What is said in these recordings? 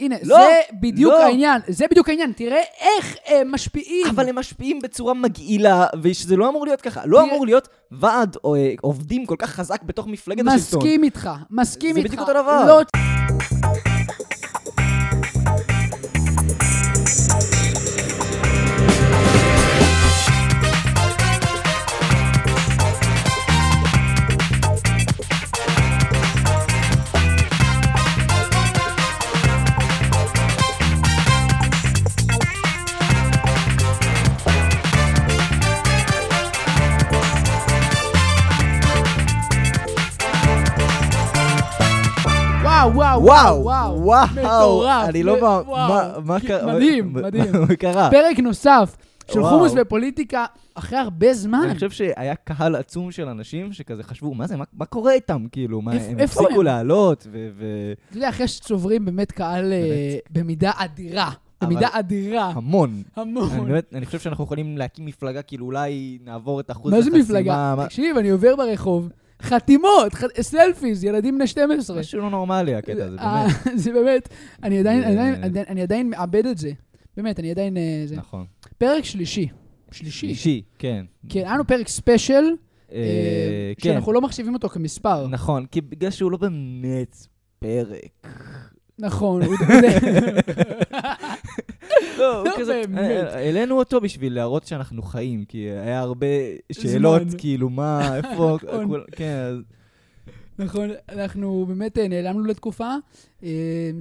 הנה, לא, זה בדיוק לא. העניין, זה בדיוק העניין. תראה איך הם משפיעים. אבל הם משפיעים בצורה מגעילה, ושזה לא אמור להיות ככה. לא תראה- אמור להיות ועד או, אה, עובדים כל כך חזק בתוך מפלגת השלטון. מסכים איתך, מסכים זה איתך. בדיוק אותו דבר. לא... וואו, וואו, וואו, וואו, מטורף. אני לא מה. מה, קרה? מדהים, מדהים. מה קרה? פרק נוסף של. חומוס ופוליטיקה אחרי הרבה זמן. אני חושב שהיה קהל עצום של אנשים שכזה חשבו, מה זה, מה- מה קורה איתם? כאילו, מה, הם הפסיקו? לעלות, ו... אתה יודע, אחרי שצוברים באמת קהל אה. במידה אדירה. במידה אדירה. המון. המון. אני באמת, אני חושב שאנחנו יכולים להקים מפלגה, כאילו אולי נעבור את אחוז מה זה החסימה, מפלגה? תקשיב, אני עובר ברחוב, חתימות, selfies, ילדים בני 12. משהו לא נורמלי הקטע הזה, אה, באמת. זה באמת, אני עדיין, מאבד את זה. באמת, אני עדיין... אה. נכון. פרק שלישי. שלישי. אישי, כן. כן, היה לנו פרק special, אה, כן, שאנחנו לא מחשיבים אותו כמספר. נכון, כי בגלל שהוא לא באמת פרק. נכון. לא, הוא לא כזה, באמת. אה, העלינו אותו בשביל להראות שאנחנו חיים, כי היה הרבה שאלות. כאילו, מה, איפה, נכון. כן, אז... נכון, אנחנו באמת אה, נעלמנו לתקופה. אה,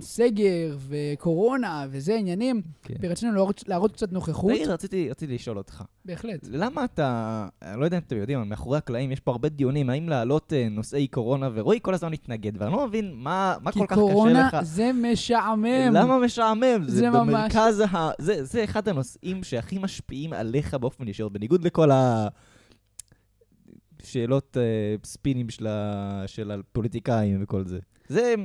סגר וקורונה וזה עניינים, כן. ורצינו להראות- להראות קצת נוכחות. תגיד, רציתי רציתי לשאול אותך, בהחלט. למה אתה, אני לא יודע אם אתם יודעים, אבל מאחורי הקלעים יש פה הרבה דיונים, האם להעלות אה, נושאי קורונה, ורועי כל הזמן מתנגד, ואני לא מבין מה מה כי כל כך קשה קורונה לך. זה משעמם. למה משעמם? זה, זה ממש- במרכז ה... זה, זה אחד הנושאים שהכי משפיעים עליך באופן ישיר, בניגוד לכל השאלות אה, ספינים של, ה... של הפוליטיקאים וכל זה. זה...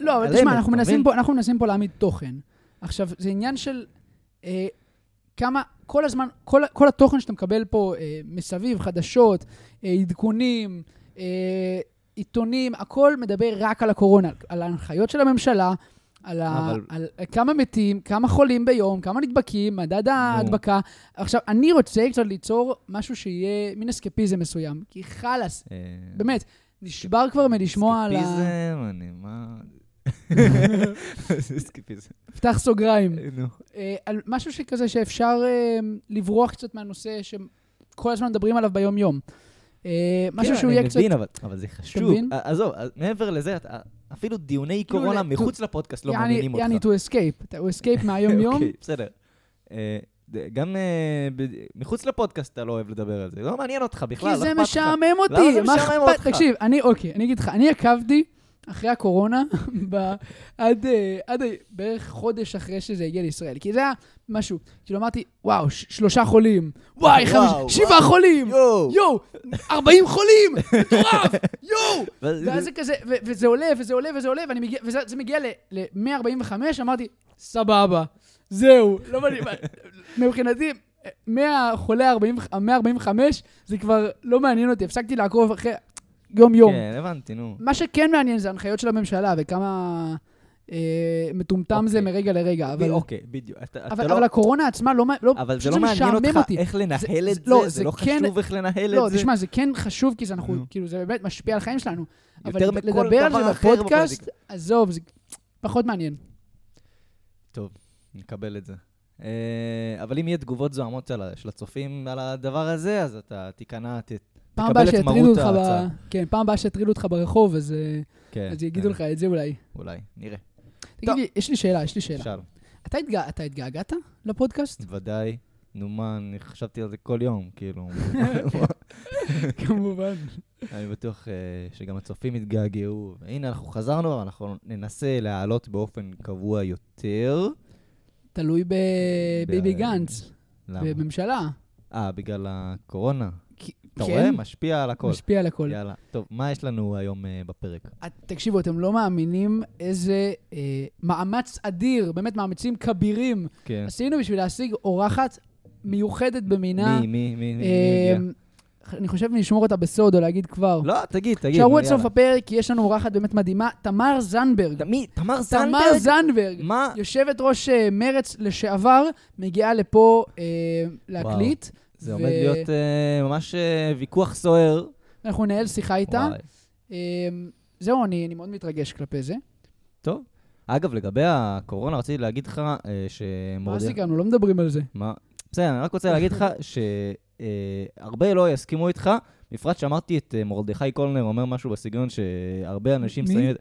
לא, אבל תשמע, אנחנו מנסים? פה, אנחנו מנסים פה להעמיד תוכן. עכשיו, זה עניין של אה, כמה, כל הזמן, כל, כל התוכן שאתה מקבל פה אה, מסביב, חדשות, אה, עדכונים, אה, עיתונים, הכל מדבר רק על הקורונה, על ההנחיות של הממשלה, על, ה, אבל- על כמה מתים, כמה חולים ביום, כמה נדבקים, מדד ההדבקה. עכשיו, אני רוצה קצת ליצור משהו שיהיה מין אסקפיזם מסוים, כי חלאס, אה, באמת, נשבר כבר מלשמוע על ה... סקיפיזם, אני... מה... פתח סוגריים. נו. אה, על משהו שכזה שאפשר אה, לברוח קצת מהנושא שכל הזמן מדברים עליו ביום-יום. אה, משהו כן, שהוא יהיה אני קצת... מבין, אבל, זה חשוב. עזוב, מעבר לזה, אפילו דיוני כאילו, קורונה מחוץ לפודקאסט לא מעניינים אותך. יעני to escape. הוא escape מהיום-יום. אוקיי, בסדר. אה, גם אה, מחוץ לפודקאסט אתה לא אוהב לדבר על זה. לא מעניין אותך בכלל, כי לא זה לך. משעמם אותי. מה אכפת? תקשיב, אני, אוקיי, אני אגיד לך, אני עקבתי אחרי הקורונה ב- עד אה, עד, בערך חודש אחרי שזה הגיע לישראל. כי זה היה משהו, כאילו אמרתי, וואו, ש- שלושה חולים. וואי, חמישה, שבעה. חולים. יואו! יואו, 40 חולים, מטורף, יואו. ואז- זה כזה, ו- וזה עולה, וזה עולה, וזה עולה, ואני מגיע, וזה זה מגיע ל-145, אמרתי, סבבה, זהו, לא מעניין, מבחינתי, מהחולה ה-145, זה כבר לא מעניין אותי, הפסקתי לעקוב אחרי יום-יום. כן, הבנתי, נו. מה שכן מעניין זה הנחיות של הממשלה, וכמה אה, מטומטם זה אוקיי. מרגע לרגע, אבל... אוקיי, בדיוק. אתה- אתה אבל, לא- אבל הקורונה עצמה לא, לא אבל זה לא מעניין אותך אותי. איך לנהל זה- את זה- זה? לא, זה זה לא כן- חשוב איך לנהל לא, את זה? תשמע, זה כן חשוב, כי זה אנחנו, נו. כאילו, זה באמת משפיע על החיים שלנו. אבל יותר מכל לדבר על זה בפודקאסט, עזוב, זה פחות מעניין. טוב, נקבל את זה. אה, אבל אם יהיה תגובות זוהמות של הצופים על הדבר הזה, אז אתה תיכנע, פעם הבאה שיטרידו אותך ב... כן, פעם הבאה שיטרידו אותך ברחוב, אז אה, כן. אז יגידו אה, לך את זה אולי. אולי, נראה. תגיד לי, יש לי שאלה, יש לי שאלה. שאל. אתה התגע- אתה התגעגעת לפודקאסט? ודאי. נו מה, אני חשבתי על זה כל יום, כאילו. כמובן. אני בטוח אה, שגם הצופים יתגעגעו. הנה, אנחנו חזרנו, אנחנו ננסה להעלות באופן קבוע יותר. תלוי בביבי גנץ, למה? בממשלה. אה, בגלל הקורונה. אתה כן, רואה? משפיע על הכל. משפיע על הכל. יאללה. טוב, מה יש לנו היום אה, בפרק? את- תקשיבו, אתם לא מאמינים איזה אה, מאמץ אדיר, באמת מאמצים כבירים, כן. עשינו בשביל להשיג אורחת מיוחדת במינה. מי, מי, מי, מי אה, הגיע? אני חושב שנשמור אותה בסוד או להגיד כבר. לא, תגיד, תגיד. שערו עד סוף. הפרק, כי יש לנו אורחת באמת מדהימה, תמר זנדברג. מי? תמר תמר זנדברג? זנדברג, מה? יושבת ראש מרץ לשעבר, מגיעה לפה אה, להקליט. זה ו- עומד להיות אה, ממש אה, ויכוח סוער. אנחנו ננהל שיחה איתה. אה, זהו, אני אני מאוד מתרגש כלפי זה. טוב. אגב, לגבי הקורונה, רציתי להגיד לך אה, מה. סיכמנו? לא מדברים על זה. מה? בסדר, אני רק רוצה להגיד לך שהרבה לא יסכימו איתך, בפרט שאמרתי את מרדכי קולנר אומר משהו בסגנון שהרבה אנשים מי? שמים את...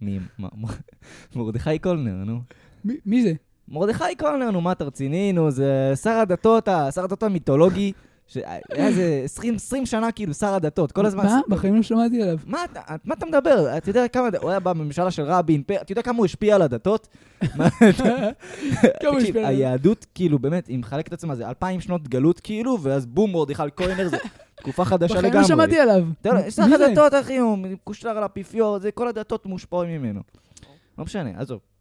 מי? מה? מרדכי קולנר, נו. מי- מי זה? מרדכי קולנר, נו, מה אתה רציני? נו, זה שר הדתות, שר הדתות המיתולוגי, שהיה איזה 20 20 שנה כאילו שר הדתות, כל הזמן... מה? בחיים לא שמעתי עליו. מה מה אתה מדבר? אתה יודע כמה, הוא היה בממשלה של רבין, אתה יודע כמה הוא השפיע על הדתות? מה- כמה הוא השפיע על היהדות, כאילו, באמת, היא מחלקת את עצמה, זה אלפיים שנות גלות, כאילו, ואז בום, מרדכי קוינר, זה תקופה חדשה לגמרי. בחיים לא שמעתי עליו. יש לך? דתות, אחי, הוא מקושר על האפיפיור, כל הדתות מושפעות ממנו. לא משנה, עזוב.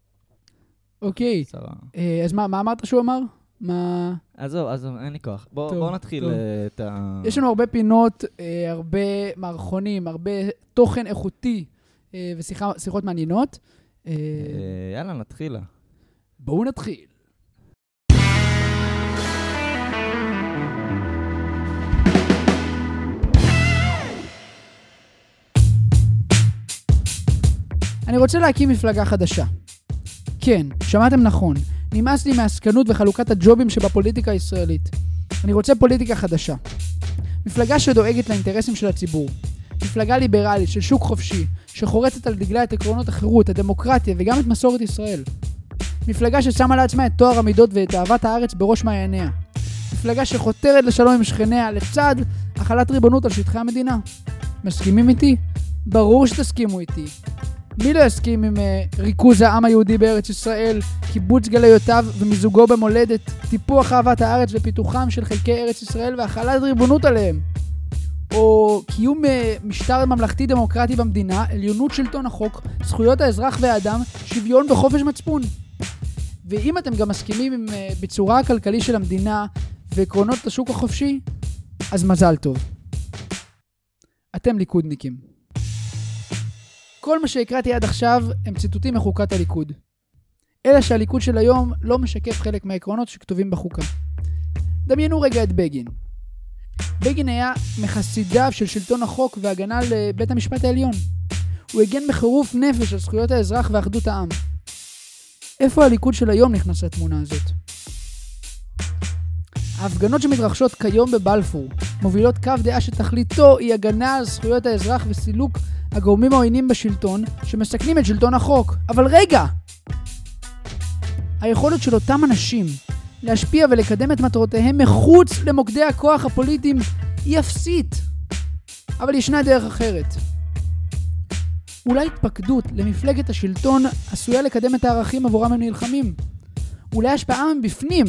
אוקיי. אה, אז מה אמרת שהוא אמר? מה... עזוב, עזוב, אין לי כוח. בוא טוב, בוא נתחיל טוב. אה, את ה... יש לנו הרבה פינות, אה, הרבה מערכונים, הרבה תוכן איכותי אה, ושיחות מעניינות. אה, יאללה, נתחיל. בואו נתחיל. אני רוצה להקים מפלגה חדשה. כן, שמעתם נכון. נמאס לי מהעסקנות וחלוקת הג'ובים שבפוליטיקה הישראלית. אני רוצה פוליטיקה חדשה. מפלגה שדואגת לאינטרסים של הציבור. מפלגה ליברלית של שוק חופשי, שחורצת על דגלה את עקרונות החירות, הדמוקרטיה וגם את מסורת ישראל. מפלגה ששמה לעצמה את טוהר המידות ואת אהבת הארץ בראש מעייניה. מפלגה שחותרת לשלום עם שכניה לצד החלת ריבונות על שטחי המדינה. מסכימים איתי? ברור שתסכימו איתי. מי לא יסכים עם uh, ריכוז העם היהודי בארץ ישראל, קיבוץ גלויותיו ומיזוגו במולדת, טיפוח אהבת הארץ ופיתוחם של חלקי ארץ ישראל והחלת ריבונות עליהם? או קיום uh, משטר ממלכתי דמוקרטי במדינה, עליונות שלטון החוק, זכויות האזרח והאדם, שוויון וחופש מצפון. ואם אתם גם מסכימים עם uh, ביצורה הכלכלי של המדינה ועקרונות השוק החופשי, אז מזל טוב. אתם ליכודניקים. כל מה שהקראתי עד עכשיו הם ציטוטים מחוקת הליכוד. אלא שהליכוד של היום לא משקף חלק מהעקרונות שכתובים בחוקה. דמיינו רגע את בגין. בגין היה מחסידיו של שלטון החוק והגנה על אה, המשפט העליון. הוא הגן בחירוף נפש על זכויות האזרח ואחדות העם. איפה הליכוד של היום נכנס לתמונה הזאת? ההפגנות שמתרחשות כיום בבלפור מובילות קו דעה שתכליתו היא הגנה על זכויות האזרח וסילוק הגורמים העוינים בשלטון שמסכנים את שלטון החוק. אבל רגע! היכולת של אותם אנשים להשפיע ולקדם את מטרותיהם מחוץ למוקדי הכוח הפוליטיים היא אפסית. אבל ישנה דרך אחרת. אולי התפקדות למפלגת השלטון עשויה לקדם את הערכים עבורם הם נלחמים. אולי השפעה מבפנים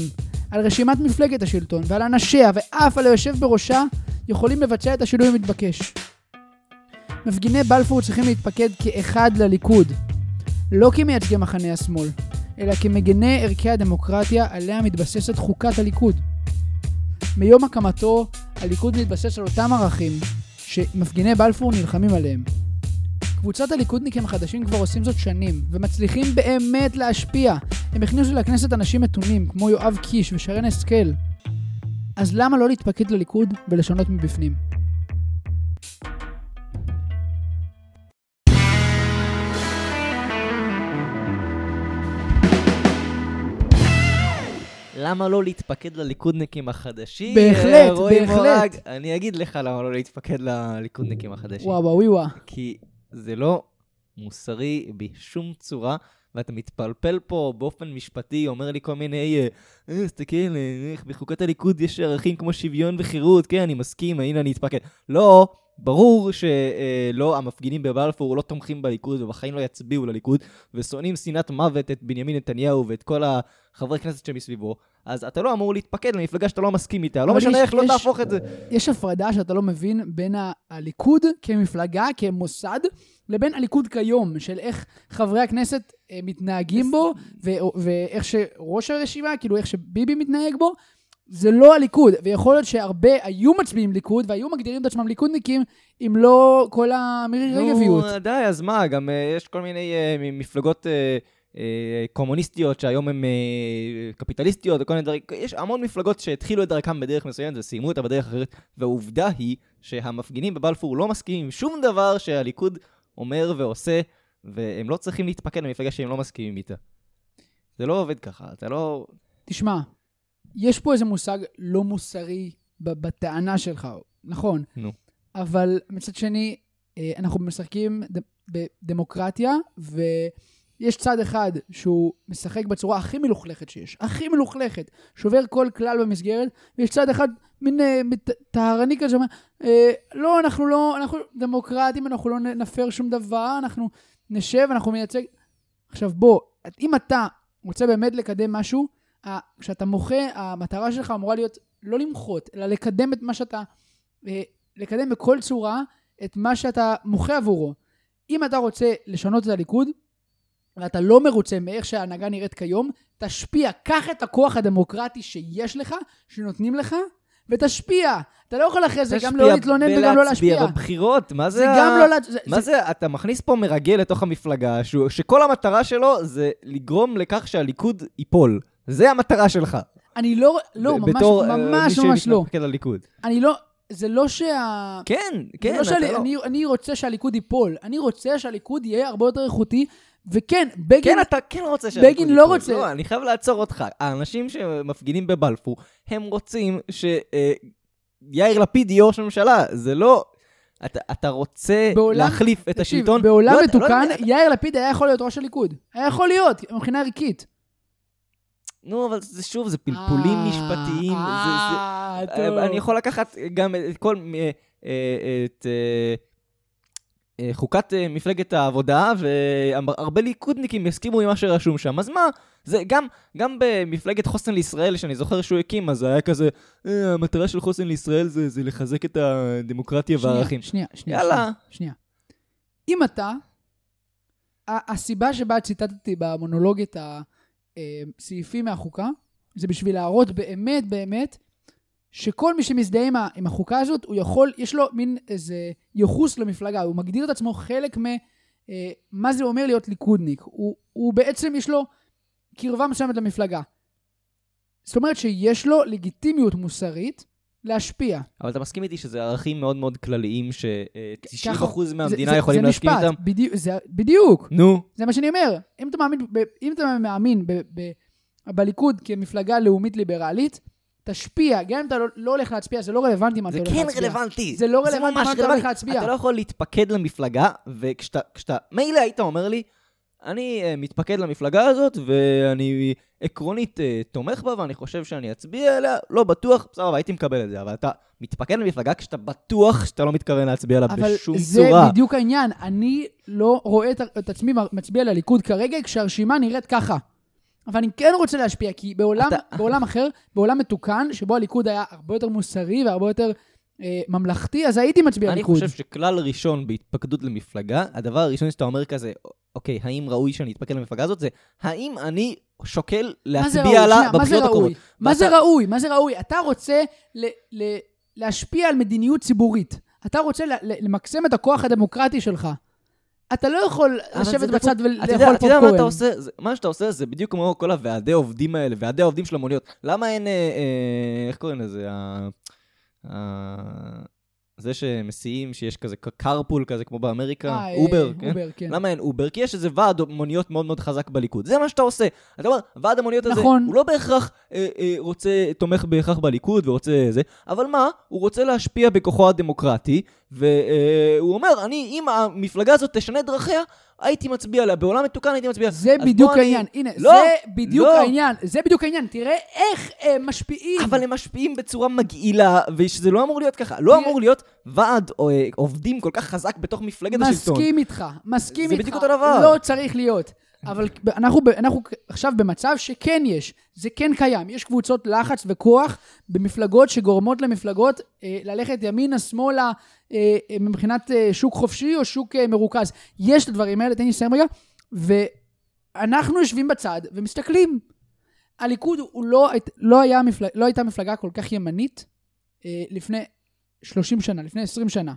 על רשימת מפלגת השלטון ועל אנשיה ואף על היושב בראשה יכולים לבצע את השינוי המתבקש. מפגיני בלפור צריכים להתפקד כאחד לליכוד, לא כמייצגי מחנה השמאל, אלא כמגני ערכי הדמוקרטיה עליה מתבססת חוקת הליכוד. מיום הקמתו, הליכוד מתבסס על אותם ערכים שמפגיני בלפור נלחמים עליהם. קבוצת הליכודניקים החדשים כבר עושים זאת שנים, ומצליחים באמת להשפיע. הם הכניסו לכנסת אנשים מתונים, כמו יואב קיש ושרן השכל. אז למה לא להתפקד לליכוד ולשנות מבפנים? למה לא להתפקד לליכודניקים החדשים? בהחלט, בהחלט. מורג? אני אגיד לך למה לא להתפקד לליכודניקים החדשים. וואו וואו וואו. כי זה לא מוסרי בשום צורה, ואתה מתפלפל פה באופן משפטי, אומר לי כל מיני, אה, אה, תסתכל, אה, איך בחוקת הליכוד יש ערכים כמו שוויון וחירות, כן, אני מסכים, הנה אני אתפקד. לא, ברור שלא, המפגינים בבלפור לא תומכים בליכוד ובחיים לא יצביעו לליכוד, ושונאים שנאת מוות את בנימין נתניהו ואת כל החברי כנסת שמסביבו, אז אתה לא אמור להתפקד למפלגה שאתה לא מסכים איתה, לא משנה איך לא תהפוך את זה. יש הפרדה שאתה לא מבין בין הליכוד כמפלגה, כמוסד, לבין הליכוד כיום, של איך חברי הכנסת אה, מתנהגים בו, ואיך שראש הרשימה, כאילו איך שביבי מתנהג בו, זה לא הליכוד, ויכול להיות שהרבה היו מצביעים ליכוד והיו מגדירים את עצמם ליכודניקים, אם לא כל המירי רגביות. נו, די, אז מה, גם אה, יש כל מיני מ- מפלגות אה, אה, קומוניסטיות שהיום הן אה, קפיטליסטיות וכל מיני דברים. יש המון מפלגות שהתחילו את דרכם בדרך מסוימת וסיימו אותה בדרך אחרת, והעובדה היא שהמפגינים בבלפור לא מסכימים עם שום דבר שהליכוד אומר ועושה, והם לא צריכים להתפקד למפלגה שהם לא מסכימים איתה. זה לא עובד ככה, אתה לא... תשמע, יש פה איזה מושג לא מוסרי בטענה שלך, נכון, נו. אבל מצד שני, אה, אנחנו משחקים בדמוקרטיה, ויש צד אחד שהוא משחק בצורה הכי מלוכלכת שיש, הכי מלוכלכת, שובר כל כלל במסגרת, ויש צד אחד, מין אה, טהרני כזה, שאומר, אה, לא, אנחנו לא, אנחנו דמוקרטים, אנחנו לא נפר שום דבר, אנחנו נשב, אנחנו מייצג... עכשיו בוא, אם אתה רוצה באמת לקדם משהו, כשאתה מוחה, המטרה שלך אמורה להיות לא למחות, אלא לקדם את מה שאתה... אה, לקדם בכל צורה את מה שאתה מוחה עבורו. אם אתה רוצה לשנות את הליכוד, ואתה לא מרוצה מאיך שההנהגה נראית כיום, תשפיע. קח את הכוח הדמוקרטי שיש לך, שנותנים לך, ותשפיע. אתה לא יכול אחרי זה גם לא להתלונן וגם לא להשפיע. בלהצביע בבחירות, מה זה זה ה- גם לא... זה- מה זה- זה, אתה מכניס פה מרגל לתוך המפלגה, שהוא, שכל המטרה שלו זה לגרום לכך שהליכוד ייפול. זה המטרה שלך. אני לא... לא, ממש בתור, אה, ממש מי ממש לא. שמתפקד לליכוד. אני לא... זה לא שה... כן, כן, לא אתה שאני, לא... אני, אני רוצה שהליכוד ייפול. אני רוצה שהליכוד יהיה הרבה יותר איכותי, וכן, בגין... כן, אתה כן רוצה שהליכוד בגין לא ייפול. רוצה. לא, אני חייב לעצור אותך. האנשים שמפגינים בבלפור, הם רוצים שיאיר לפיד יהיה ראש ממשלה. זה לא... אתה, אתה רוצה בעולם- להחליף את תקשיב, השלטון. בעולם לא לא מתוקן, יודע- יאיר לפיד היה יכול להיות ראש הליכוד. היה יכול להיות, מבחינה ערכית. נו, אבל זה שוב, זה פלפולים אה, משפטיים. אה. אה, אני יכול לקחת גם את כל... את חוקת מפלגת העבודה, והרבה ליכודניקים יסכימו עם מה שרשום שם. אז מה? זה גם, גם במפלגת חוסן לישראל, שאני זוכר שהוא הקים, אז היה כזה, "אה, המטרה של חוסן לישראל זה, זה לחזק את הדמוקרטיה שנייה, והערכים. שנייה, שנייה. יאללה. שנייה, שנייה. אם אתה, הסיבה שבה ציטטתי במונולוג את הסעיפים מהחוקה, זה בשביל להראות באמת באמת שכל מי שמזדהה עם, החוקה הזאת, הוא יכול, יש לו מין איזה ייחוס למפלגה, הוא מגדיר את עצמו חלק מ... אה, מה זה אומר להיות ליכודניק. הוא, הוא בעצם, יש לו קרבה מסוימת למפלגה. זאת אומרת שיש לו לגיטימיות מוסרית להשפיע. אבל אתה מסכים איתי שזה ערכים מאוד מאוד כלליים, ש-90% ככה- מהמדינה זה- יכולים זה להסכים משפט, איתם? בדיוק, זה, בדיוק. נו. זה מה שאני אומר. אם אתה מאמין, ב, אם אתה מאמין ב, ב, בליכוד כמפלגה לאומית ליברלית, תשפיע. גם אם אתה לא, לא הולך להצביע, זה לא רלוונטי מה אתה זה הולך כן להצביע. רלוונטי. זה לא רלוונטי מה אתה הולך רלוונטי. להצביע. אתה לא יכול להתפקד למפלגה, וכשאתה, כשאתה, מילא היית אומר לי, אני uh, מתפקד למפלגה הזאת, ואני עקרונית uh, תומך בה, ואני חושב שאני אצביע עליה, לא בטוח, בסדר, הייתי מקבל את זה, אבל אתה מתפקד למפלגה כשאתה בטוח שאתה לא מתכוון להצביע עליה אבל בשום זה צורה. בדיוק העניין. אני לא רואה את, את עצמי מצביע לליכוד כרגע, כשהרשימה נראית ככה. אבל אני כן רוצה להשפיע, כי בעולם, אתה- בעולם אחר, בעולם מתוקן, שבו הליכוד היה הרבה יותר מוסרי והרבה יותר אה, ממלכתי, אז הייתי מצביע אני ליכוד. חושב שכלל ראשון בהתפקדות למפלגה, הדבר הראשון שאתה אומר כזה, אוקיי, האם ראוי שאני אתפקד למפלגה הזאת, זה האם אני שוקל? להצביע לה בבחירות הקרובות. מה זה ראוי? מה זה ראוי? אתה רוצה להשפיע על מדיניות ציבורית. אתה רוצה למקסם את הכוח הדמוקרטי שלך. אתה לא יכול לשבת בצד ולאכול אתה יודע מה אתה פופקורן. עושה? מה שאתה עושה זה בדיוק כמו כל הוועדי עובדים האלה, ועדי העובדים של המוניות. למה אין, אה, אה, איך קוראים לזה? ה- ה- זה שמסיעים, שיש כזה carpool כזה כמו באמריקה, אה, אובר, אה, כן? אובר, כן. למה אין אובר? כי יש איזה ועד מוניות מאוד מאוד חזק בליכוד. זה מה שאתה עושה. אתה אומר, ועד המוניות הזה, נכון. הוא לא בהכרח אה, אה, רוצה, תומך בהכרח בליכוד ורוצה זה, אבל מה? הוא רוצה להשפיע בכוחו הדמוקרטי, והוא אומר, אני, אם המפלגה הזאת תשנה דרכיה, הייתי מצביע עליה. בעולם מתוקן הייתי מצביע. זה בדיוק בוא אני- העניין. הנה, לא, זה בדיוק לא. העניין. זה בדיוק העניין. תראה איך הם משפיעים. אבל הם משפיעים בצורה מגעילה, ושזה לא אמור להיות ככה. לא אמור להיות ועד או, אה, עובדים כל כך חזק בתוך מפלגת השלטון. מסכים איתך, מסכים זה איתך. בדיוק אותו דבר. לא צריך להיות. אבל אנחנו, אנחנו עכשיו במצב שכן יש, זה כן קיים. יש קבוצות לחץ וכוח במפלגות שגורמות למפלגות אה, ללכת ימינה, שמאלה, אה, אה, מבחינת אה, שוק חופשי או שוק אה, מרוכז. יש את הדברים האלה, תן לי לסיים רגע. ואנחנו יושבים בצד ומסתכלים. הליכוד הוא לא, לא, היה מפלג, לא הייתה מפלגה כל כך ימנית אה, לפני 30 שנה, לפני 20 שנה.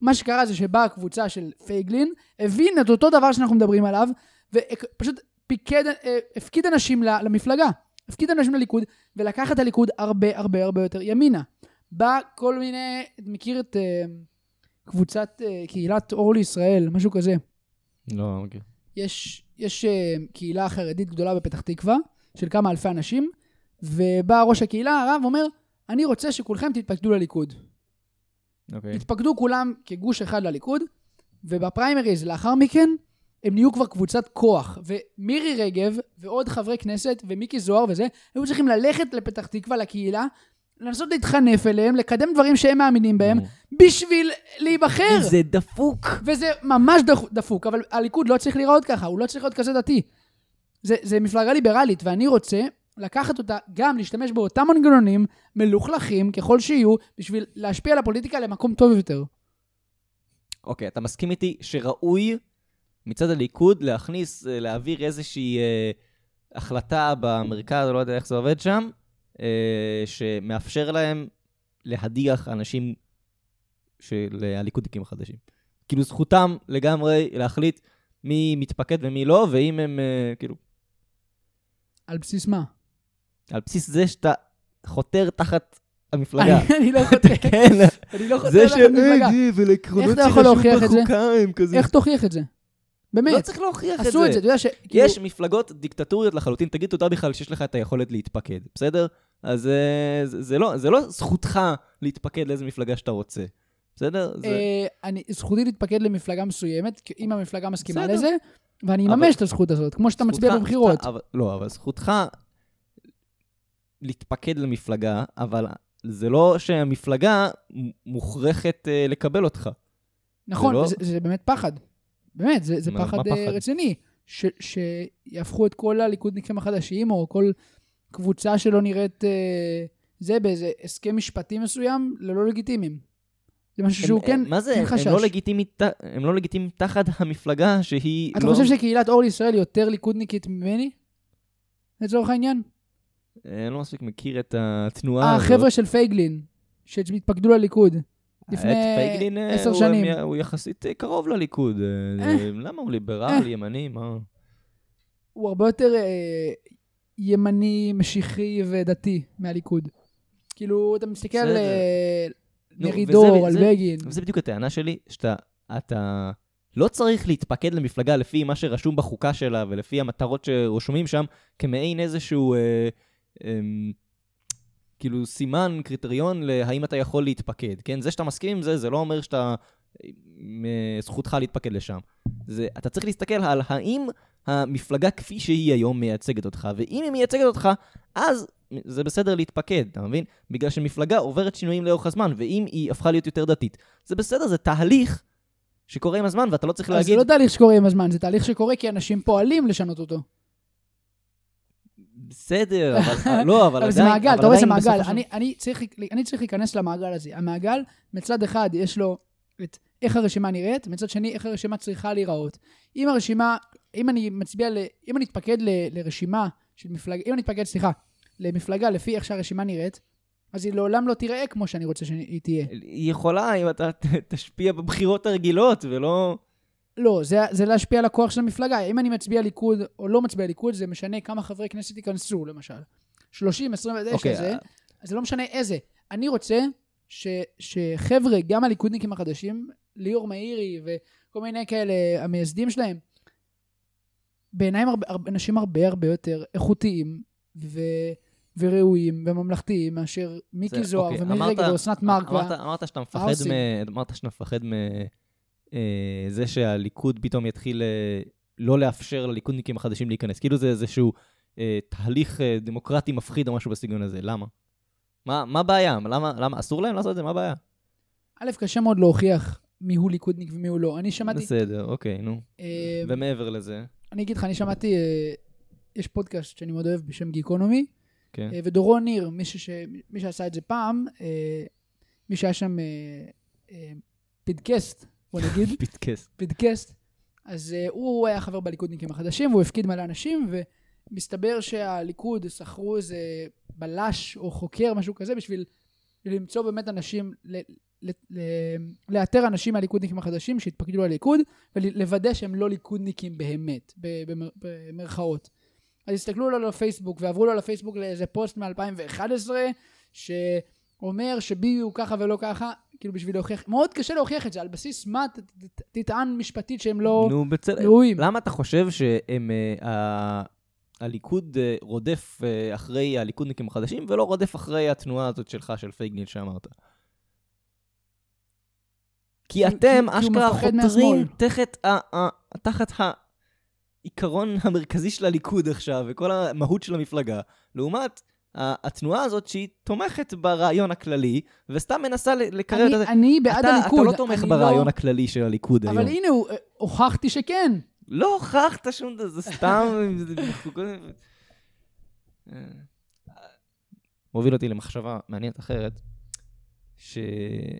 מה שקרה זה שבאה קבוצה של פייגלין, הבין את אותו דבר שאנחנו מדברים עליו, ופשוט פיקד, אה, הפקיד אנשים למפלגה. הפקיד אנשים לליכוד, ולקח את הליכוד הרבה הרבה הרבה יותר ימינה. בא כל מיני, מכיר את אה, קבוצת אה, קהילת אור לישראל, משהו כזה. לא, מכיר. יש, יש קהילה חרדית גדולה בפתח תקווה, של כמה אלפי אנשים, ובא ראש הקהילה, הרב, אומר, אני רוצה שכולכם תתפקדו לליכוד. אוקיי. התפקדו כולם כגוש אחד לליכוד, ובפריימריז לאחר מכן, הם נהיו כבר קבוצת כוח. ומירי רגב, ועוד חברי כנסת, ומיקי זוהר וזה, היו צריכים ללכת לפתח תקווה, לקהילה, לנסות להתחנף אליהם, לקדם דברים שהם מאמינים בהם. בשביל להיבחר. זה דפוק. וזה ממש דפ- דפוק, אבל הליכוד לא צריך להיראות ככה, הוא לא צריך להיות כזה דתי. זה, זה מפלגה ליברלית, ואני רוצה לקחת אותה, גם להשתמש באותם מנגנונים מלוכלכים ככל שיהיו, בשביל להשפיע על הפוליטיקה למקום טוב יותר. אוקיי, אתה מסכים איתי שראוי מצד הליכוד להכניס, אה, להעביר איזושהי אה, החלטה במרכז, לא יודע איך זה עובד שם, אה, שמאפשר להם להדיח אנשים של הליכודניקים החדשים. כאילו זכותם לגמרי להחליט מי מתפקד ומי לא, ואם הם, אה, כאילו, על בסיס מה? על בסיס זה שאתה חותר תחת המפלגה. אני לא חותר, כן, אני לא חותר זה לך במפלגה. ולעקרונות איך אתה יכול להוכיח את זה? בחוקה הם כזה. איך תוכיח את זה? באמת, לא צריך להוכיח את זה. עשו את זה, אתה יודע ש... כאילו, יש מפלגות דיקטטוריות לחלוטין, תגיד תודה בכלל שיש לך את היכולת להתפקד, בסדר? אז אה, זה, זה, לא, זה לא זכותך להתפקד לאיזה מפלגה שאתה רוצה, בסדר? זה... אה, אני, זכותי להתפקד למפלגה מסוימת, אם המפלגה מסכימה בסדר. לזה, ואני אממש את הזכות הזאת, כמו שאתה מצביע בבחירות. זכותך- אבל, לא, אבל זכותך להתפקד למפלגה, אבל זה לא שהמפלגה מוכרחת אה, לקבל אותך. נכון, זה לא- זה, זה באמת פחד. באמת, זה, זה מה- פחד, מה אה, פחד? רציני. ש, שיהפכו את כל הליכודניקים החדשים, או כל קבוצה שלא נראית אה, זה באיזה הסכם משפטי מסוים, ללא לגיטימיים. זה משהו שהוא הם- כן, הם- מה זה? כן הם- חשש. הם לא לגיטימיים ת- הם לא לגיטימיים תחת המפלגה שהיא אתה לא... חושב שקהילת אור לישראל יותר ליכודניקית ממני? לצורך העניין? אני לא מספיק מכיר את התנועה הזאת. החבר'ה של פייגלין, שהתפקדו לליכוד. לפני אה, עשר הוא- שנים. הם- הוא יחסית אה, קרוב לליכוד. אה, למה הוא ליברל. ימני, מה? הוא הרבה יותר אה, ימני, משיחי ודתי מהליכוד. כאילו, אתה מסתכל על מרידור, על בגין. וזה בדיוק הטענה שלי, שאתה אתה לא צריך להתפקד למפלגה לפי מה שרשום בחוקה שלה ולפי המטרות שרשומים שם, כמעין איזשהו, אה, אה, כאילו, סימן, קריטריון להאם אתה יכול להתפקד. כן, זה שאתה מסכים עם זה, זה לא אומר שאתה, אה, זכותך להתפקד לשם. זה, אתה צריך להסתכל על האם המפלגה כפי שהיא היום מייצגת אותך, ואם היא מייצגת אותך, אז זה בסדר להתפקד, אתה מבין? בגלל שמפלגה עוברת שינויים לאורך הזמן, ואם היא הפכה להיות יותר דתית, זה בסדר, זה תהליך שקורה עם הזמן, ואתה לא צריך אז זה להגיד... לא תהליך שקורה עם הזמן, זה תהליך שקורה כי אנשים פועלים לשנות אותו. בסדר, אבל לא, אבל אבל זה עדיין... מעגל, אתה רואה, זה עדיין מעגל. אני- צריך- להיכנס למעגל הזה. המעגל, מצד אחד, יש לו את איך הרשימה נראית, מצד שני, איך הרשימה צריכה להיראות. אם הרשימה, אם אני מצביע, ל- אם אני אתפקד ל- לרשימה של מפלגה, אם אני אתפקד, סליחה, למפלגה לפי איך שהרשימה נראית, אז היא לעולם לא תיראה כמו שאני רוצה שהיא תהיה. היא יכולה אם אתה תשפיע בבחירות הרגילות, ולא... לא, זה, זה להשפיע על הכוח של המפלגה. אם אני מצביע ליכוד או לא מצביע ליכוד, זה משנה כמה חברי כנסת ייכנסו, למשל. 30, 29, אוקיי, זה, אה, אז זה לא משנה איזה. אני רוצה ש, שחבר'ה, גם הליכודניקים החדשים, ליאור מאירי וכל מיני כאלה, המייסדים שלהם, בעיניי הם אנשים הרבה הרבה יותר איכותיים ו, וראויים וממלכתיים מאשר מיקי זה- זוהר אוקיי, ומירי רגב ואסנת מארק. אמרת, אמרת שאתה מפחד. מ... אמרת שאתה מפחד מזה שהליכוד פתאום יתחיל אה, לא לאפשר לליכודניקים החדשים להיכנס. כאילו זה איזשהו אה, תהליך אה, דמוקרטי מפחיד או משהו בסגנון הזה. למה? מה מה הבעיה? למה, למה אסור להם לעשות את זה? מה הבעיה? א', קשה מאוד להוכיח מי הוא ליכודניק ומי הוא לא. אני שמעתי... בסדר, אוקיי, נו. אה, ומעבר לזה, אני אגיד לך, אני שמעתי, אה, יש פודקאסט שאני מאוד אוהב בשם גיקונומי, כן. אה, ודורון ניר, מי, ש, מי שעשה את זה פעם, אה, מי שהיה שם אה, אה, פידקסט, בוא נגיד, פיטקס. פידקסט, אז אה, הוא היה חבר בליכודניקים החדשים, והוא הפקיד מלא אנשים, מסתבר שהליכוד שכרו איזה בלש או חוקר, משהו כזה, בשביל למצוא באמת אנשים, ל- ל- ל- לאתר אנשים מהליכודניקים החדשים שהתפקדו לליכוד, ולוודא שהם לא ליכודניקים באמת, במר- במרכאות. אז הסתכלו לו על הפייסבוק ועברו לו על הפייסבוק לאיזה פוסט מ-2011, שאומר שביבי הוא ככה ולא ככה, כאילו בשביל להוכיח, מאוד קשה להוכיח את זה, על בסיס מה ת- ת- תטען משפטית שהם לא נו, בצלאל. ראויים. למה אתה חושב שהם... אה, ה- הליכוד אה, רודף אה, אחרי הליכודניקים החדשים, ולא רודף אחרי התנועה הזאת שלך, של פייגלין שאמרת? כי אתם אשכרה חותרים. תחת ה- ה- תחת העיקרון המרכזי של הליכוד עכשיו, וכל המהות של המפלגה, לעומת התנועה הזאת שהיא תומכת ברעיון הכללי, וסתם מנסה ל- לקרב את זה. אני בעד אתה, הליכוד. אתה לא תומך ברעיון הכללי של הליכוד היום. אבל הנה, הוא- הוכחתי שכן. לא הוכחת שום דבר, זה סתם... אה, מוביל אותי למחשבה מעניינת אחרת, שיאיר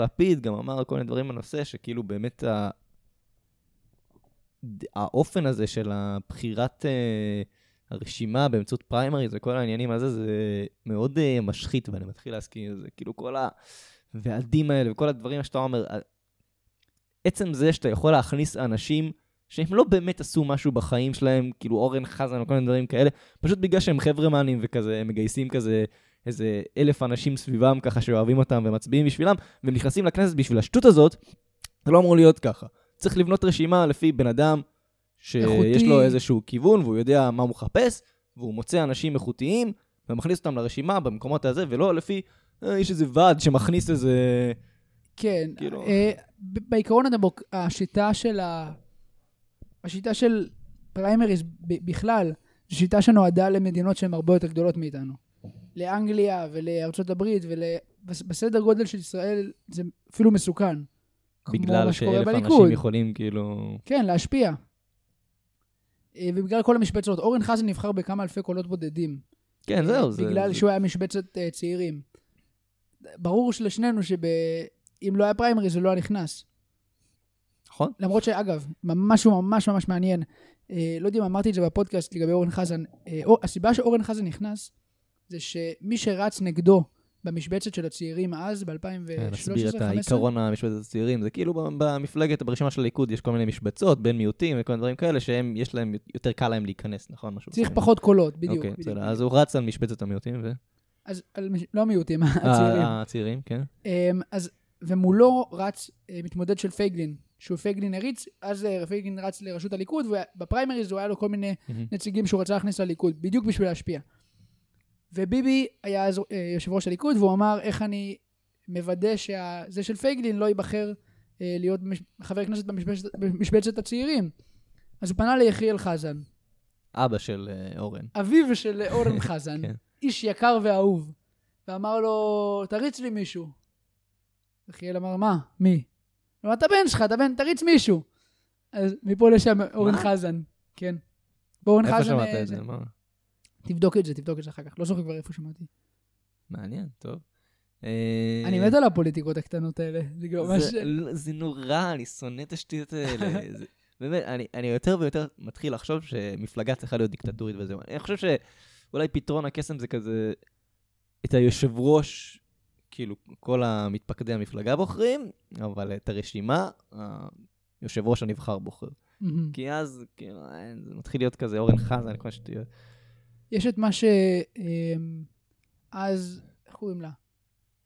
לפיד גם אמר כל מיני דברים בנושא, שכאילו באמת ה... האופן הזה של הבחירת אה, הרשימה באמצעות פריימריז וכל העניינים הזה, זה מאוד אה, משחית, ואני מתחיל להסכים עם זה. כאילו כל הוועדים האלה וכל הדברים שאתה אומר, ה- עצם זה שאתה יכול להכניס אנשים שהם לא באמת עשו משהו בחיים שלהם, כאילו אורן חזן או כל מיני דברים כאלה, פשוט בגלל שהם חברמנים וכזה, הם מגייסים כזה איזה אלף אנשים סביבם ככה שאוהבים אותם ומצביעים בשבילם, והם נכנסים לכנסת בשביל השטות הזאת, זה לא אמור להיות ככה. צריך לבנות רשימה לפי בן אדם שיש. לו איזשהו כיוון והוא יודע מה הוא מחפש, והוא מוצא אנשים איכותיים ומכניס אותם לרשימה במקומות הזה, ולא לפי, אה, יש איזה ועד שמכניס איזה... כן. כאילו- אה, בעיקרון הדמוק... השיטה של ה... השיטה של פריימריז בכלל, זו שיטה שנועדה למדינות שהן הרבה יותר גדולות מאיתנו. לאנגליה ולארצות הברית ובסדר גודל של ישראל זה אפילו מסוכן. בגלל שאלף. אנשים יכולים כאילו... כן, להשפיע. אה, ובגלל כל המשבצות, אורן חזן נבחר בכמה אלפי קולות בודדים. כן, זהו. זה- בגלל זה- שהוא היה משבצת אה, צעירים. ברור לשנינו שאם לא היה פריימריז זה לא היה נכנס. נכון. למרות שאגב, משהו ממש ממש מעניין, אה, לא יודע אם אמרתי את זה בפודקאסט לגבי אורן חזן, אה, או, הסיבה שאורן חזן נכנס, זה שמי שרץ נגדו במשבצת של הצעירים אז, כן, ב-2013-2015, נסביר את העיקרון המשבצת הצעירים. זה כאילו במפלגת, ברשימה של הליכוד יש כל מיני משבצות, בין מיעוטים וכל מיני דברים כאלה, שהם, יש להם, יותר קל להם להיכנס, נכון? משהו צריך. פחות קולות, בדיוק. אוקיי. בסדר. אז הוא רץ על משבצת המיעוטים, ו... אז לא המיעוטים, הצעירים. אה, הצעירים, כן. אמ, אז, ומולו רץ אה, מתמודד של פייגלין, שהוא פייגלין הריץ, אז אה, פייגלין רץ לראשות הליכוד, ובפריימריז הוא היה לו כל מיני. נציגים שהוא רצה להכניס לליכוד, בדיוק בשביל להשפיע. וביבי היה אז אה, יושב ראש הליכוד, והוא אמר איך אני מוודא שזה של פייגלין לא ייבחר אה, להיות מש- חבר כנסת במשבצת, במשבצת הצעירים. אז הוא פנה ליחיאל חזן, אבא של אה, אורן. אביו של אורן חזן, כן. איש יקר ואהוב, ואמר לו, תריץ לי מישהו. יחיאל אמר, מה? מי? הוא אמר, אתה בן שלך, אתה בן, תריץ מישהו. אז מפה לשם אורן? חזן, כן. ואורן איפה חזן... שמעת אה, את זה? מה? תבדוק את זה, תבדוק את זה אחר כך. לא זוכר כבר איפה שמעתי. מעניין, טוב. אה, אני מת על הפוליטיקות הקטנות האלה. זה כאילו ממש... זה- לא, זה נורא, אני שונא את השטויות האלה. באמת, אני, אני יותר ויותר מתחיל לחשוב שמפלגה צריכה להיות דיקטטורית וזהו. אני חושב שאולי פתרון הקסם זה כזה, את היושב ראש, כאילו, כל המתפקדי המפלגה בוחרים, אבל את הרשימה, היושב ראש הנבחר בוחר. כי אז, כאילו, זה מתחיל להיות כזה אורן חזן, כל השטויות. יש את מה ש... אמ, אז, איך קוראים לה?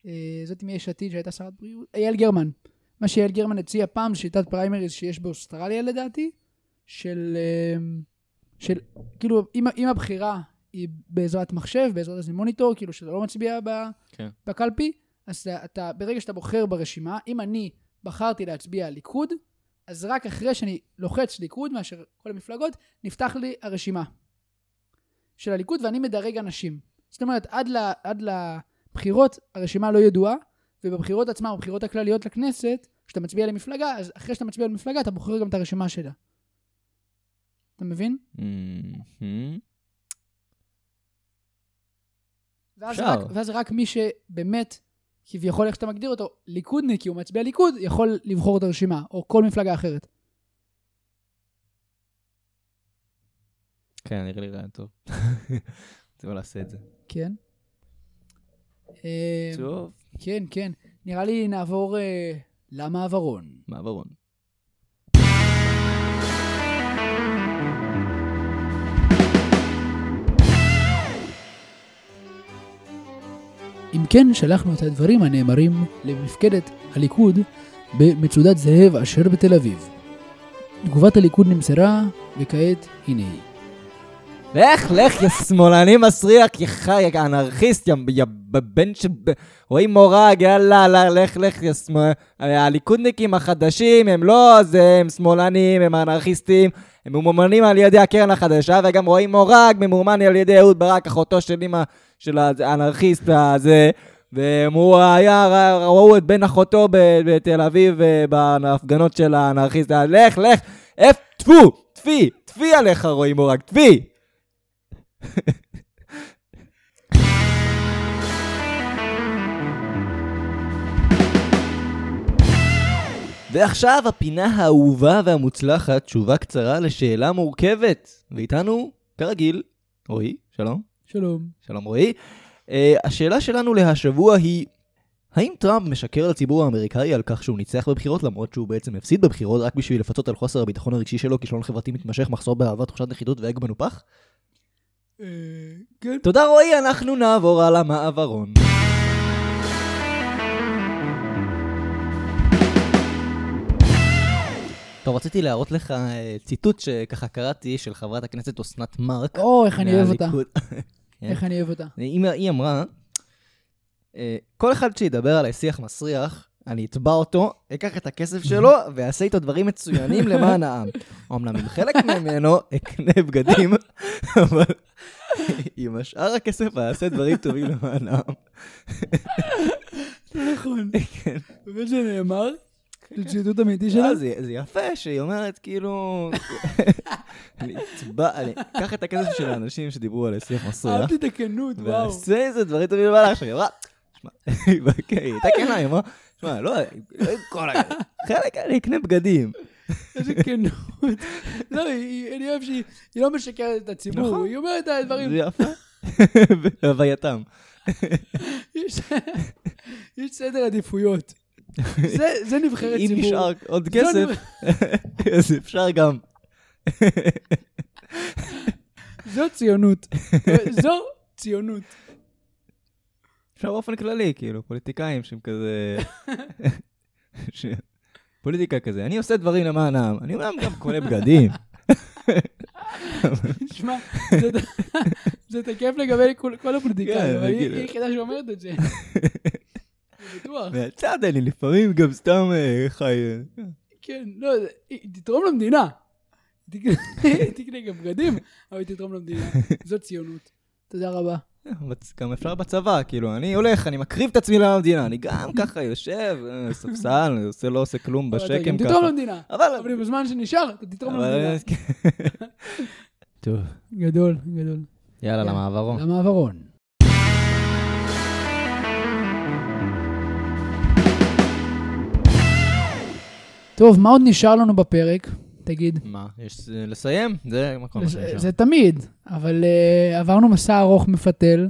אה, זאת מיש עתיד שהייתה שרת בריאות? יעל גרמן. מה שיעל גרמן הציעה פעם, שיטת פריימריז שיש באוסטרליה לדעתי, של... אמ, של כאילו, אם, אם הבחירה היא בעזרת מחשב, בעזרת איזה מוניטור, כאילו שאתה לא מצביע ב, כן. בקלפי, אז אתה, אתה, ברגע שאתה בוחר ברשימה, אם אני בחרתי להצביע ליכוד, אז רק אחרי שאני לוחץ ליכוד מאשר כל המפלגות, נפתח לי הרשימה של הליכוד ואני מדרג אנשים. זאת אומרת, עד, ל, עד לבחירות הרשימה לא ידועה, ובבחירות עצמן, בבחירות הכלליות לכנסת, כשאתה מצביע למפלגה, אז אחרי שאתה מצביע למפלגה, אתה בוחר גם את הרשימה שלה. אתה מבין? ואז. רק, ואז רק מי שבאמת, כביכול איך שאתה מגדיר אותו, ליכודניק, כי הוא מצביע ליכוד, יכול לבחור את הרשימה, או כל מפלגה אחרת. כן. נראה לי רעיון טוב. זה לא לעשה את זה. כן. אה, טוב, כן, כן. נראה לי נעבור אה, למעברון. מעברון. אם כן, שלחנו את הדברים הנאמרים למפקדת הליכוד במצודת זאב אשר בתל אביב. תגובת הליכוד נמסרה, וכעת הנה היא. לך, לך, יא שמאלני מסריח, יא חי, יא אנרכיסט, יא בן של... רואים מורג, יאללה, לה, לך, לך, יא שמאל... הליכודניקים החדשים הם לא זה, הם שמאלנים, הם אנרכיסטים, הם ממומנים על ידי הקרן החדשה, וגם רואים מורג ממומן על ידי אהוד ברק, אחותו של אמא של האנרכיסט הזה. היה, ראו את בן אחותו בתל אביב אה, בהפגנות של האנרכיסט, לך, לך, אף, טפו, טפי, טפי עליך רואים מורג, טפי. ועכשיו הפינה האהובה והמוצלחת, תשובה קצרה לשאלה מורכבת. ואיתנו, כרגיל, רועי, שלום. שלום. שלום רועי. Uh, השאלה שלנו להשבוע היא, האם טראמפ משקר לציבור האמריקאי על כך שהוא ניצח בבחירות למרות שהוא בעצם הפסיד בבחירות רק בשביל לפצות על חוסר הביטחון הרגשי שלו, כישלון חברתי מתמשך, מחסור באהבה, תחושת נחיתות ואגו מנופח? כן. תודה רועי, אנחנו נעבור על המעברון. טוב, רציתי להראות לך אה, ציטוט שככה קראתי של חברת הכנסת אסנת מארק. או, איך אני אוהב אותה. איך אני אוהב אותה. היא, היא אמרה, אה, כל אחד שידבר עליי שיח מסריח, אני אתבע אותו, אקח את הכסף שלו ואעשה איתו דברים מצוינים למען העם. אמנם עם חלק ממנו אקנה בגדים, אבל עם השאר הכסף אעשה דברים טובים למען העם. נכון. כן. באמת זה נאמר? זה ציטוט אמיתי שלה? לא, זה זה יפה שהיא אומרת, כאילו... אקח את הכסף של האנשים שדיברו על שיח מסריח. אהבתי את הכנות, וואו. ועשה איזה דברים טובים למעלה. עכשיו, היא אמרה, היא הייתה כנה, היא אמרה, שמע, לא, לא כל ה... חלק אני אקנה בגדים. איזה כנות. לא, אני אוהב שהיא היא לא משקרת את הציבור, נכון. היא אומרת את הדברים. זה יפה. בהווייתם. יש- סדר עדיפויות. זה נבחרת אם ציבור. נשאר עוד כסף, אז אפשר גם. זו ציונות. זו ציונות. אפשר באופן כללי, כאילו, פוליטיקאים שהם כזה... פוליטיקה כזה, אני עושה דברים למען העם, אני אומנם גם קונה בגדים. שמע, זה- תקף לגבי כל- כל כן, הפוליטיקאים, אבל היא נגיד. היא היחידה שאומרת את זה. בטוח. מהצד אני לפעמים גם סתם אה, חי... אה, כן, לא, זה- היא תתרום למדינה. תקנה- גם בגדים, אבל תתרום למדינה. זו ציונות. תודה רבה. גם אפשר בצבא, כאילו, אני הולך, אני מקריב את עצמי למדינה, אני גם ככה יושב, אה, ספסל, אני עושה, לא עושה כלום אבל אתה בשקם ככה. תתרום למדינה. אבל... אבל בזמן שנשאר, אתה תתרום אבל- למדינה. טוב, גדול, גדול. יאללה, כן. למעברון. למעברון. טוב, מה עוד נשאר לנו בפרק? תגיד. מה, יש אה, לסיים? זה כל מה שנשאר. זה תמיד, אבל uh, עברנו מסע ארוך מפתל,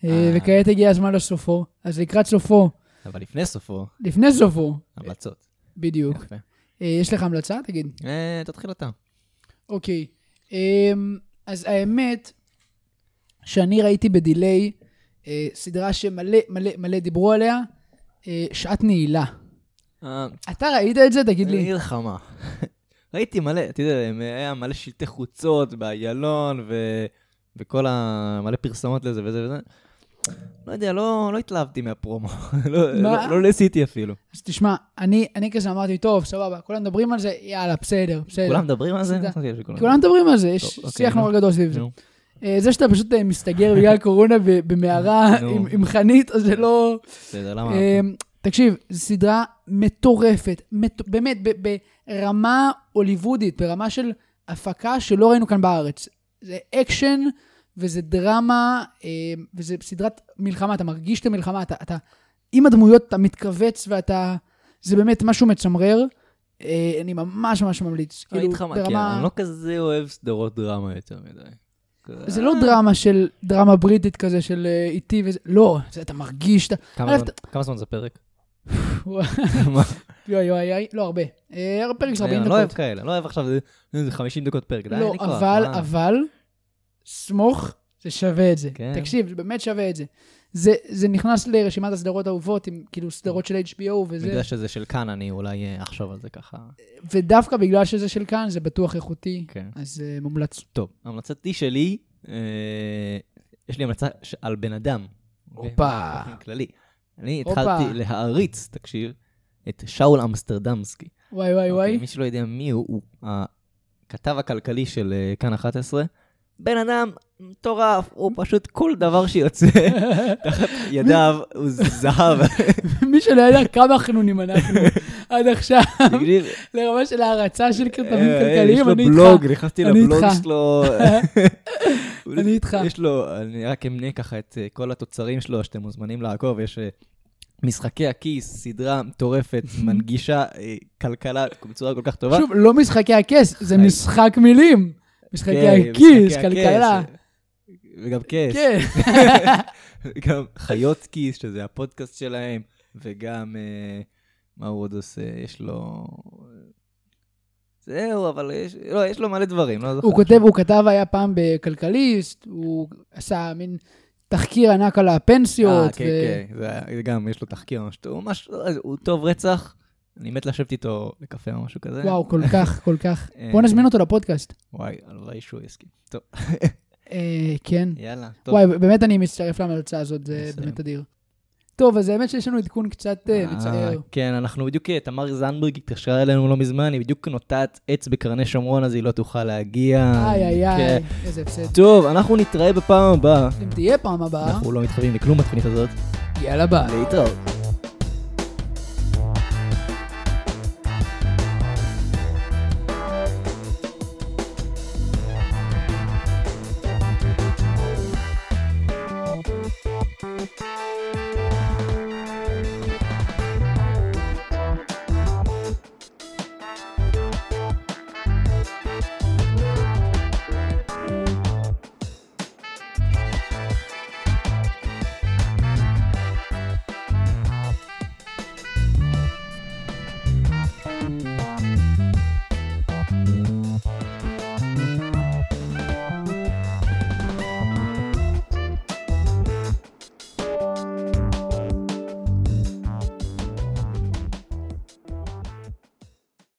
uh. וכעת הגיע הזמן לסופו. אז לקראת סופו, אבל לפני סופו, לפני סופו, המלצות. בדיוק. יפה. Uh, יש לך המלצה? תגיד. אה, תתחיל אתה. אוקיי. Um, אז האמת, שאני ראיתי בדיליי uh, סדרה שמלא מלא מלא דיברו עליה, uh, שעת נעילה. אה, אתה ראית את זה? תגיד אני לי. אגיד לך מה. ראיתי מלא, אתה יודע, היה מלא שלטי חוצות באיילון, ו... וכל ה... מלא פרסומות לזה וזה וזה. לא יודע, לא, לא התלהבתי מהפרומו. לא? לא, לא ניסיתי אפילו. אז תשמע, אני, אני כזה אמרתי, טוב, סבבה, כולם מדברים על זה, יאללה, בסדר, בסדר. כולם מדברים על זה? כולם מדברים על זה, יש אוקיי, שיח נו. נורא גדול סביב זה. אה, זה שאתה פשוט אה, מסתגר בגלל קורונה במערה עם חנית, אז זה לא... בסדר, למה? תקשיב, זו סדרה מטורפת, מט- באמת, ב- ברמה הוליוודית, ברמה של הפקה שלא ראינו כאן בארץ. זה אקשן, וזה דרמה, אה, וזה סדרת מלחמה, אתה מרגיש את המלחמה, אתה, אתה עם הדמויות אתה מתכווץ ואתה... זה באמת משהו מצמרר. אה, אני ממש ממש ממליץ. אני כאילו, איתך מה, כי ברמה- אני לא כזה אוהב סדרות דרמה יותר מדי. זה לא דרמה של, דרמה בריטית כזה של אה, איטי וזה, לא, זה אתה מרגיש, אתה... כמה זמן זה פרק? וואי, מה? וואי, וואי, לא הרבה. אה, פרק של 40 אני לא אוהב דקות. כאלה, אני לא אוהב עכשיו, זה- זה 50 דקות פרק, די, לא. אבל? אבל, סמוך, זה שווה את זה. כן. תקשיב, זה באמת שווה את זה. זה, זה נכנס לרשימת הסדרות האהובות, עם כאילו סדרות של HBO וזה, בגלל שזה של כאן, אני אולי אה, אחשוב על זה ככה. ודווקא בגלל שזה של כאן, זה בטוח איכותי, כן. אז uh, מומלץ. טוב, המלצתי שלי, אה, יש לי המלצה על בן אדם. הופה. באופן כללי. אני. התחלתי להעריץ, תקשיב, את שאול אמסטרדמסקי. וואי וואי אוקיי, וואי. מי שלא יודע מי הוא, הוא הכתב הכלכלי של אה, כאן 11. בן אדם מטורף, הוא פשוט כל דבר שיוצא תחת ידיו הוא זהב. מי שלא יודע כמה חנונים אנחנו עד עכשיו, לרמה של הערצה של כתבים אה, כלכליים, אני יש לו איתך. בלוג, נכנסתי לבלוג איתך. שלו. אני איתך. יש לו, אני רק אמנה ככה את אה, כל התוצרים שלו, שאתם מוזמנים לעקוב, יש אה, משחקי הכיס, סדרה מטורפת, מנגישה אה, כלכלה בצורה כל כך טובה. שוב, לא משחקי הכס, זה משחק מילים. משחקי כן, הכיס, כלכלה. וגם כס. כן. גם חיות כיס, שזה הפודקאסט שלהם, וגם, מה הוא עוד עושה? יש לו... זהו, אבל יש, לא, יש לו מלא דברים, לא זוכר. הוא כותב, הוא כתב היה פעם בכלכליסט, הוא עשה מין תחקיר ענק על אה, הפנסיות. כן, ו- כן, זה- זה גם, יש לו תחקיר ממש טוב, ממש, הוא טוב רצח, אני מת לשבת איתו לקפה או משהו כזה. וואו, כל כך, כל כך. אה, בוא נזמין אותו לפודקאסט. וואי, הלוואי שהוא יסכים. טוב, אה, כן. יאללה, טוב. וואי, באמת אני מצטרף להמלצה הזאת, זה. באמת אדיר. טוב, אז האמת שיש לנו עדכון קצת אה, אה, מצער. כן, אנחנו בדיוק, אה, תמר זנדברג התקשרה אלינו לא מזמן, היא בדיוק נוטעת עץ בקרני שומרון, אז היא לא תוכל להגיע. איי, איי, כן. איי, איזה הפסד. טוב, אנחנו נתראה בפעם הבאה. אם תהיה פעם הבאה, אנחנו לא מתחייבים לכלום בתוכנית הזאת. יאללה ביי. להתראות.